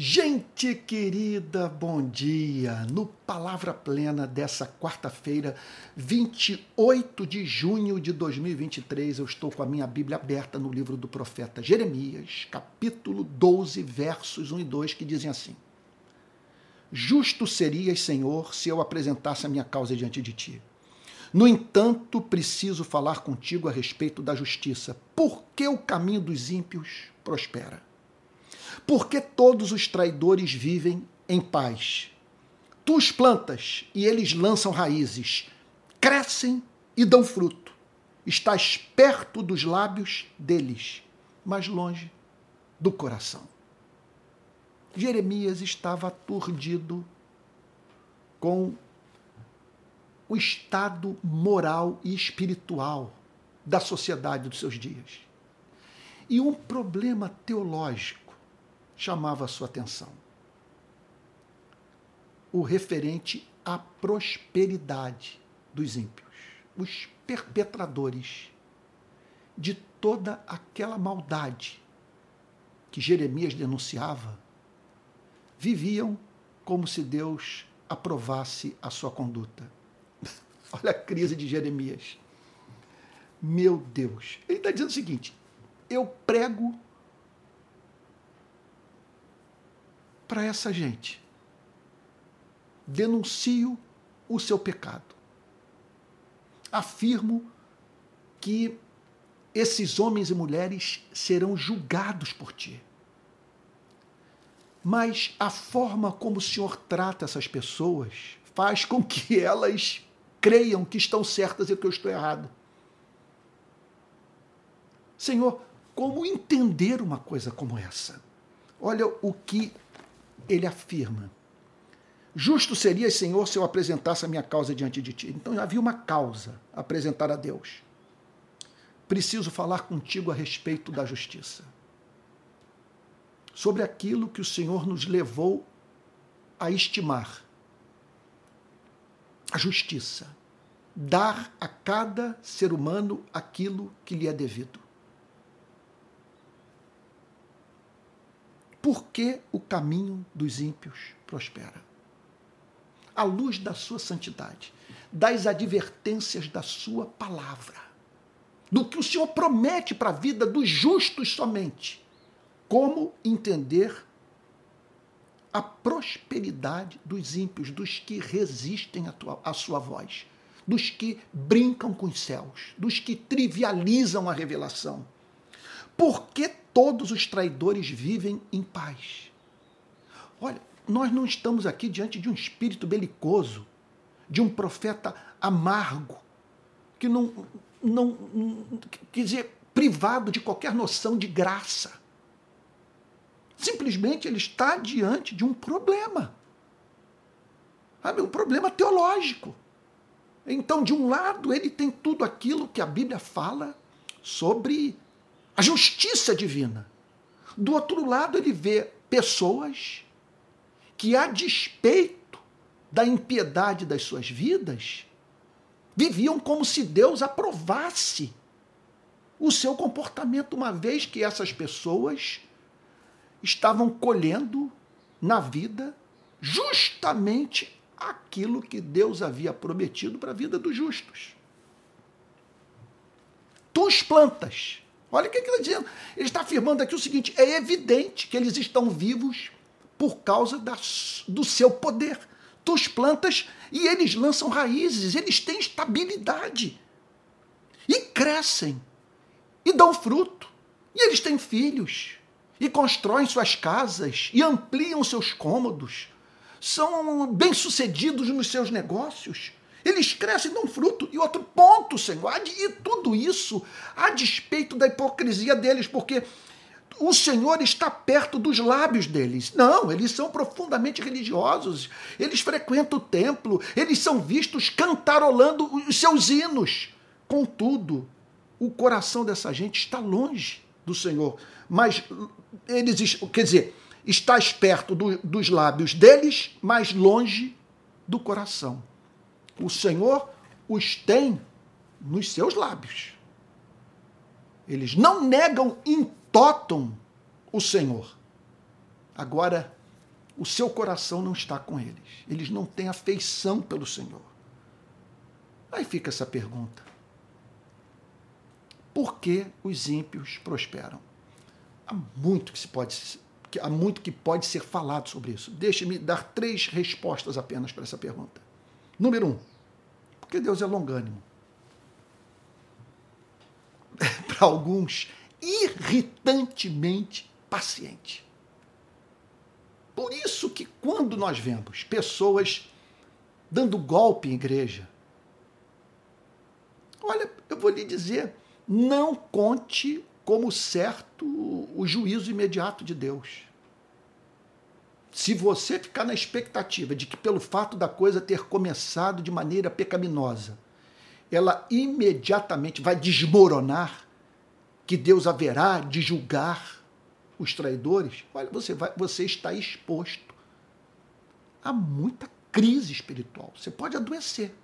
Gente querida, bom dia! No Palavra Plena dessa quarta-feira, 28 de junho de 2023, eu estou com a minha Bíblia aberta no livro do profeta Jeremias, capítulo 12, versos 1 e 2, que dizem assim: Justo serias, Senhor, se eu apresentasse a minha causa diante de ti. No entanto, preciso falar contigo a respeito da justiça. Por que o caminho dos ímpios prospera? Porque todos os traidores vivem em paz. Tu os plantas e eles lançam raízes, crescem e dão fruto. Estás perto dos lábios deles, mas longe do coração. Jeremias estava aturdido com o estado moral e espiritual da sociedade dos seus dias. E um problema teológico chamava a sua atenção. O referente à prosperidade dos ímpios, os perpetradores de toda aquela maldade que Jeremias denunciava, viviam como se Deus aprovasse a sua conduta. Olha a crise de Jeremias. Meu Deus. Ele está dizendo o seguinte: eu prego para essa gente. Denuncio o seu pecado. Afirmo que esses homens e mulheres serão julgados por ti. Mas a forma como o Senhor trata essas pessoas faz com que elas creiam que estão certas e que eu estou errado. Senhor, como entender uma coisa como essa? Olha o que ele afirma: Justo seria, Senhor, se eu apresentasse a minha causa diante de ti. Então havia uma causa a apresentar a Deus. Preciso falar contigo a respeito da justiça. Sobre aquilo que o Senhor nos levou a estimar. A justiça. Dar a cada ser humano aquilo que lhe é devido. Por que o caminho dos ímpios prospera? À luz da sua santidade, das advertências da sua palavra, do que o Senhor promete para a vida dos justos somente. Como entender a prosperidade dos ímpios, dos que resistem à, tua, à sua voz, dos que brincam com os céus, dos que trivializam a revelação. Por que todos os traidores vivem em paz. Olha, nós não estamos aqui diante de um espírito belicoso, de um profeta amargo, que não, não, quer dizer, privado de qualquer noção de graça. Simplesmente ele está diante de um problema. Sabe, um problema teológico. Então, de um lado, ele tem tudo aquilo que a Bíblia fala sobre a justiça divina. Do outro lado, ele vê pessoas que, a despeito da impiedade das suas vidas, viviam como se Deus aprovasse o seu comportamento, uma vez que essas pessoas estavam colhendo na vida justamente aquilo que Deus havia prometido para a vida dos justos. Tu plantas, Olha o que ele está dizendo. Ele está afirmando aqui o seguinte: é evidente que eles estão vivos por causa da, do seu poder. Tu os plantas e eles lançam raízes, eles têm estabilidade. E crescem, e dão fruto, e eles têm filhos, e constroem suas casas, e ampliam seus cômodos, são bem-sucedidos nos seus negócios eles crescem dão fruto. E outro ponto, Senhor, e tudo isso a despeito da hipocrisia deles, porque o Senhor está perto dos lábios deles. Não, eles são profundamente religiosos. Eles frequentam o templo, eles são vistos cantarolando os seus hinos. Contudo, o coração dessa gente está longe do Senhor. Mas eles, quer dizer, está perto do, dos lábios deles, mas longe do coração o Senhor os tem nos seus lábios. Eles não negam in totum o Senhor. Agora, o seu coração não está com eles. Eles não têm afeição pelo Senhor. Aí fica essa pergunta: por que os ímpios prosperam? Há muito que se pode há muito que pode ser falado sobre isso. Deixe-me dar três respostas apenas para essa pergunta. Número um, porque Deus é longânimo. para alguns, irritantemente paciente. Por isso que quando nós vemos pessoas dando golpe em igreja, olha, eu vou lhe dizer, não conte como certo o juízo imediato de Deus. Se você ficar na expectativa de que, pelo fato da coisa ter começado de maneira pecaminosa, ela imediatamente vai desmoronar, que Deus haverá de julgar os traidores, olha, você, vai, você está exposto a muita crise espiritual. Você pode adoecer.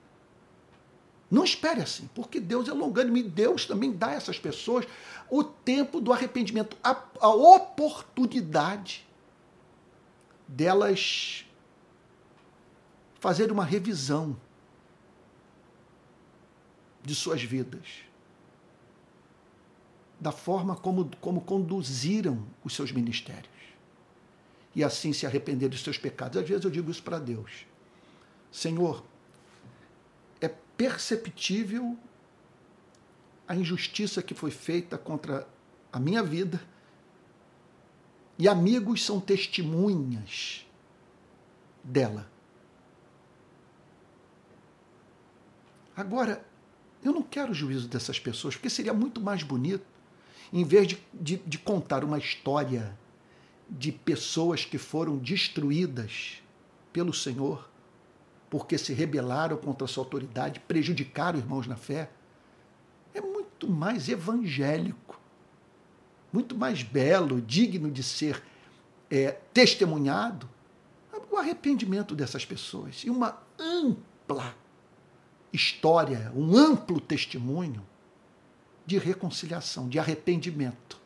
Não espere assim, porque Deus é longânimo e Deus também dá a essas pessoas o tempo do arrependimento, a, a oportunidade delas fazer uma revisão de suas vidas, da forma como, como conduziram os seus ministérios, e assim se arrepender dos seus pecados. Às vezes eu digo isso para Deus: Senhor, é perceptível a injustiça que foi feita contra a minha vida e amigos são testemunhas dela. Agora, eu não quero o juízo dessas pessoas, porque seria muito mais bonito, em vez de, de, de contar uma história de pessoas que foram destruídas pelo Senhor, porque se rebelaram contra a sua autoridade, prejudicaram irmãos na fé, é muito mais evangélico muito mais belo, digno de ser é, testemunhado, o arrependimento dessas pessoas e uma ampla história, um amplo testemunho de reconciliação, de arrependimento,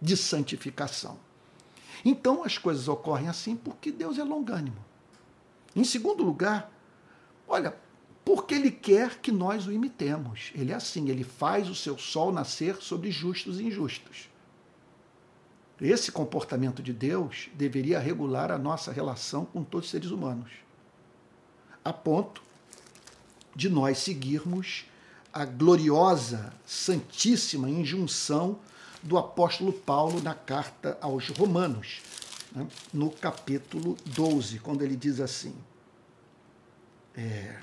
de santificação. Então as coisas ocorrem assim porque Deus é longânimo. Em segundo lugar, olha, porque Ele quer que nós o imitemos. Ele é assim, ele faz o seu sol nascer sobre justos e injustos. Esse comportamento de Deus deveria regular a nossa relação com todos os seres humanos, a ponto de nós seguirmos a gloriosa, santíssima injunção do apóstolo Paulo na carta aos Romanos, né, no capítulo 12, quando ele diz assim: é,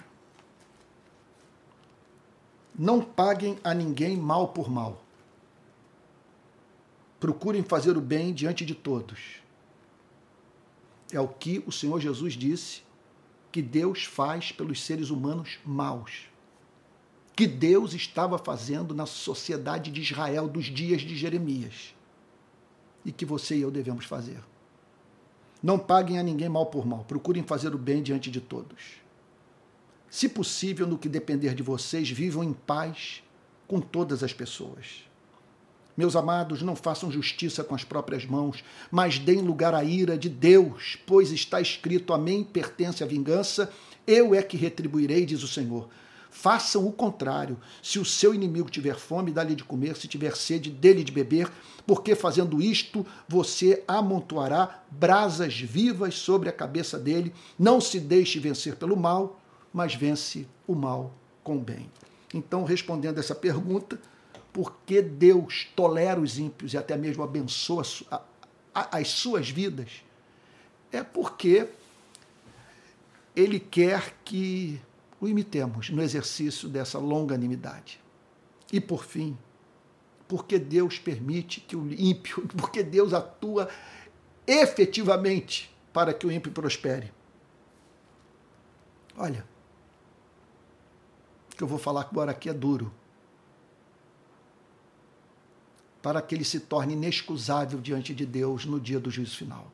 Não paguem a ninguém mal por mal Procurem fazer o bem diante de todos. É o que o Senhor Jesus disse que Deus faz pelos seres humanos maus. Que Deus estava fazendo na sociedade de Israel dos dias de Jeremias. E que você e eu devemos fazer. Não paguem a ninguém mal por mal. Procurem fazer o bem diante de todos. Se possível, no que depender de vocês, vivam em paz com todas as pessoas. Meus amados, não façam justiça com as próprias mãos, mas deem lugar à ira de Deus, pois está escrito: A mim pertence a vingança, eu é que retribuirei, diz o Senhor. Façam o contrário. Se o seu inimigo tiver fome, dá-lhe de comer, se tiver sede, dê-lhe de beber, porque fazendo isto, você amontoará brasas vivas sobre a cabeça dele. Não se deixe vencer pelo mal, mas vence o mal com o bem. Então, respondendo essa pergunta, porque Deus tolera os ímpios e até mesmo abençoa as suas vidas, é porque Ele quer que o imitemos no exercício dessa longanimidade. E por fim, porque Deus permite que o ímpio, porque Deus atua efetivamente para que o ímpio prospere. Olha, o que eu vou falar agora aqui é duro para que ele se torne inexcusável diante de Deus no dia do juízo final.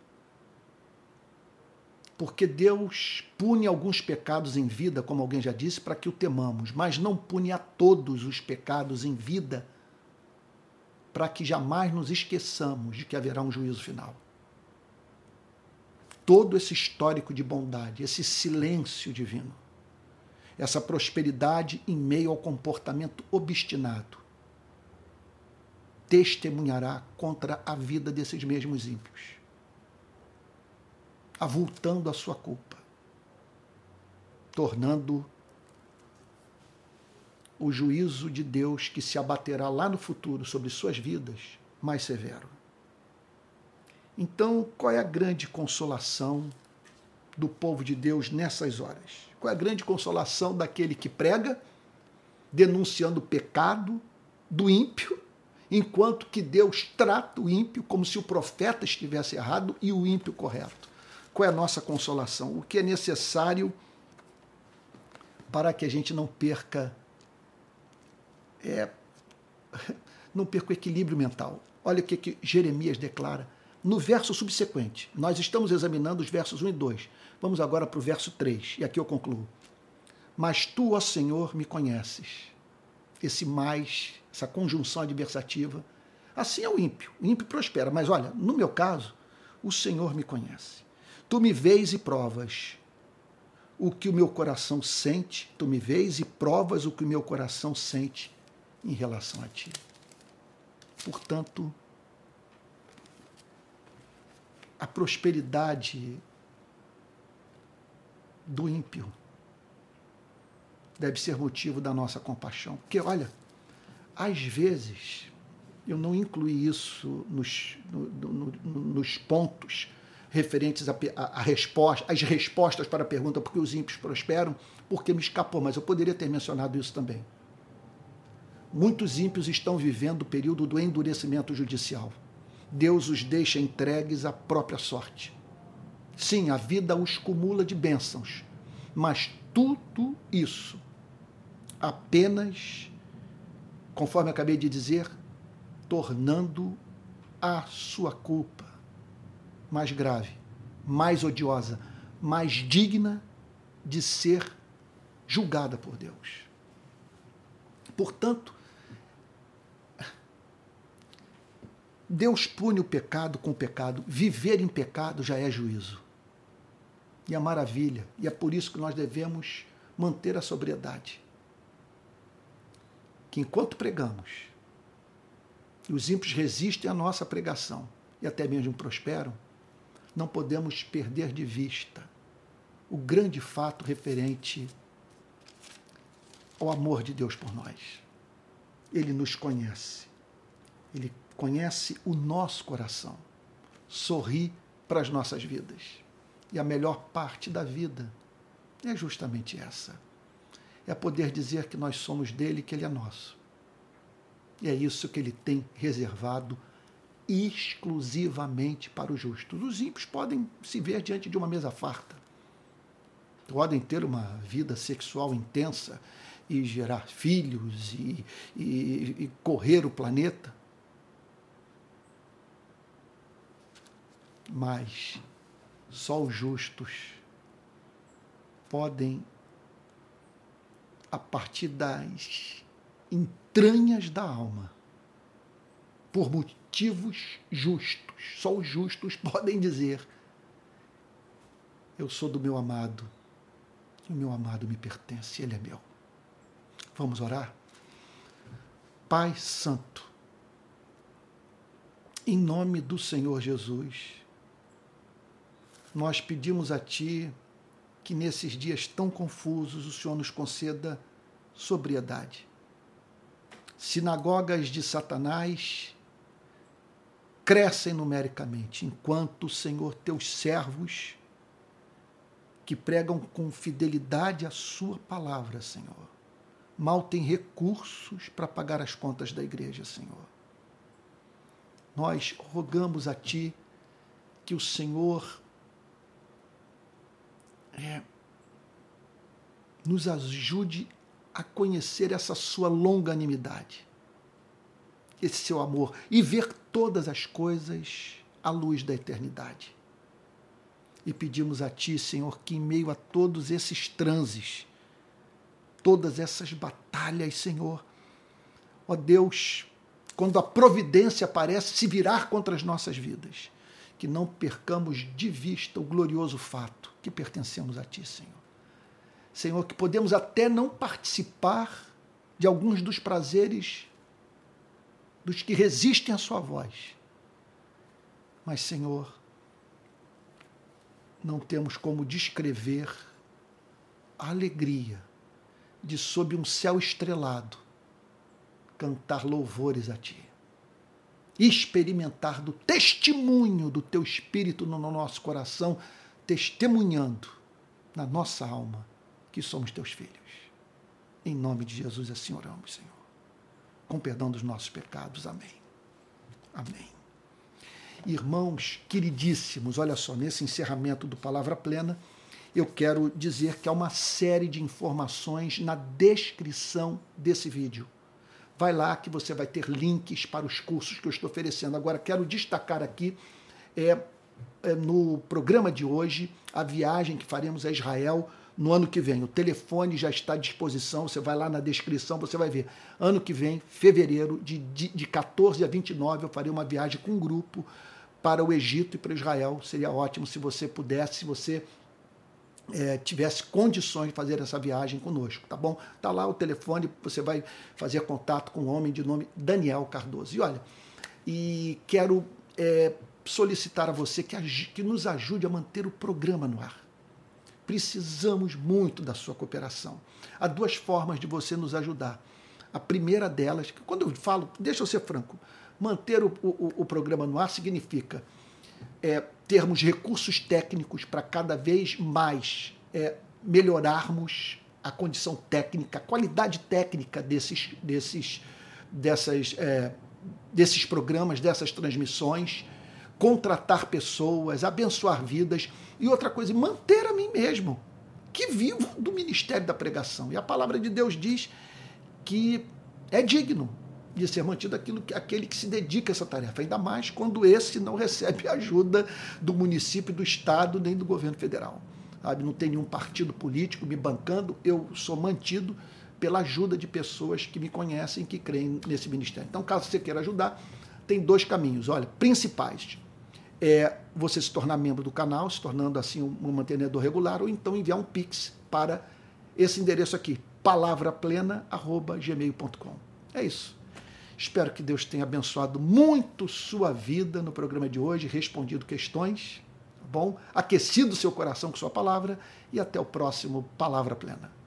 Porque Deus pune alguns pecados em vida, como alguém já disse, para que o temamos, mas não pune a todos os pecados em vida, para que jamais nos esqueçamos de que haverá um juízo final. todo esse histórico de bondade, esse silêncio divino, essa prosperidade em meio ao comportamento obstinado, testemunhará contra a vida desses mesmos ímpios, avultando a sua culpa, tornando o juízo de Deus que se abaterá lá no futuro sobre suas vidas mais severo. Então, qual é a grande consolação do povo de Deus nessas horas? Qual é a grande consolação daquele que prega, denunciando o pecado do ímpio, enquanto que Deus trata o ímpio como se o profeta estivesse errado e o ímpio correto? Qual é a nossa consolação? O que é necessário para que a gente não perca é, não perca o equilíbrio mental. Olha o que, que Jeremias declara no verso subsequente. Nós estamos examinando os versos 1 e 2. Vamos agora para o verso 3, e aqui eu concluo. Mas tu, ó Senhor, me conheces. Esse mais, essa conjunção adversativa. Assim é o ímpio. O ímpio prospera. Mas olha, no meu caso, o Senhor me conhece. Tu me vês e provas o que o meu coração sente, tu me vês e provas o que o meu coração sente em relação a ti. Portanto, a prosperidade do ímpio deve ser motivo da nossa compaixão. Porque, olha, às vezes, eu não incluí isso nos, no, no, nos pontos referentes a resposta, as respostas para a pergunta por que os ímpios prosperam, porque me escapou, mas eu poderia ter mencionado isso também. Muitos ímpios estão vivendo o período do endurecimento judicial. Deus os deixa entregues à própria sorte. Sim, a vida os cumula de bênçãos, mas tudo isso apenas, conforme acabei de dizer, tornando a sua culpa mais grave, mais odiosa, mais digna de ser julgada por Deus. Portanto, Deus pune o pecado com o pecado. Viver em pecado já é juízo. E é maravilha. E é por isso que nós devemos manter a sobriedade. Que enquanto pregamos, os ímpios resistem à nossa pregação e até mesmo prosperam, não podemos perder de vista o grande fato referente ao amor de Deus por nós. Ele nos conhece. Ele conhece o nosso coração, sorri para as nossas vidas. E a melhor parte da vida é justamente essa. É poder dizer que nós somos dele, que ele é nosso. E é isso que ele tem reservado exclusivamente para os justos. Os ímpios podem se ver diante de uma mesa farta, podem ter uma vida sexual intensa e gerar filhos e, e, e correr o planeta. mas só os justos podem, a partir das entranhas da alma, por motivos justos, só os justos podem dizer: Eu sou do meu amado, o meu amado me pertence, ele é meu. Vamos orar? Pai Santo, em nome do Senhor Jesus, nós pedimos a Ti que nesses dias tão confusos o Senhor nos conceda sobriedade. Sinagogas de Satanás crescem numericamente, enquanto Senhor, teus servos, que pregam com fidelidade a Sua palavra, Senhor, mal têm recursos para pagar as contas da igreja, Senhor. Nós rogamos a Ti que o Senhor é, nos ajude a conhecer essa sua longanimidade, esse seu amor e ver todas as coisas à luz da eternidade. E pedimos a Ti, Senhor, que em meio a todos esses transes, todas essas batalhas, Senhor, ó Deus, quando a providência parece se virar contra as nossas vidas, que não percamos de vista o glorioso fato que pertencemos a Ti, Senhor. Senhor, que podemos até não participar de alguns dos prazeres dos que resistem à Sua voz. Mas, Senhor, não temos como descrever a alegria de, sob um céu estrelado, cantar louvores a Ti experimentar do testemunho do teu espírito no nosso coração, testemunhando na nossa alma que somos teus filhos. Em nome de Jesus assim oramos, Senhor. Com perdão dos nossos pecados. Amém. Amém. Irmãos queridíssimos, olha só, nesse encerramento do Palavra Plena, eu quero dizer que há uma série de informações na descrição desse vídeo vai lá que você vai ter links para os cursos que eu estou oferecendo. Agora, quero destacar aqui é, no programa de hoje a viagem que faremos a Israel no ano que vem. O telefone já está à disposição, você vai lá na descrição, você vai ver. Ano que vem, fevereiro, de, de, de 14 a 29, eu farei uma viagem com um grupo para o Egito e para Israel. Seria ótimo se você pudesse, se você é, tivesse condições de fazer essa viagem conosco, tá bom? Tá lá o telefone, você vai fazer contato com um homem de nome Daniel Cardoso. E olha, e quero é, solicitar a você que, que nos ajude a manter o programa no ar. Precisamos muito da sua cooperação. Há duas formas de você nos ajudar. A primeira delas, quando eu falo, deixa eu ser franco, manter o, o, o programa no ar significa é, termos recursos técnicos para cada vez mais é, melhorarmos a condição técnica, a qualidade técnica desses, desses, dessas, é, desses programas, dessas transmissões, contratar pessoas, abençoar vidas e outra coisa, manter a mim mesmo, que vivo do ministério da pregação. E a palavra de Deus diz que é digno de ser mantido aquilo, aquele que se dedica a essa tarefa, ainda mais quando esse não recebe ajuda do município, do Estado, nem do governo federal. Sabe? Não tem nenhum partido político me bancando, eu sou mantido pela ajuda de pessoas que me conhecem, que creem nesse ministério. Então, caso você queira ajudar, tem dois caminhos, olha, principais. É você se tornar membro do canal, se tornando assim um mantenedor regular, ou então enviar um pix para esse endereço aqui, palavraplena@gmail.com. É isso. Espero que Deus tenha abençoado muito sua vida no programa de hoje, respondido questões, tá bom? Aquecido seu coração com sua palavra e até o próximo Palavra Plena.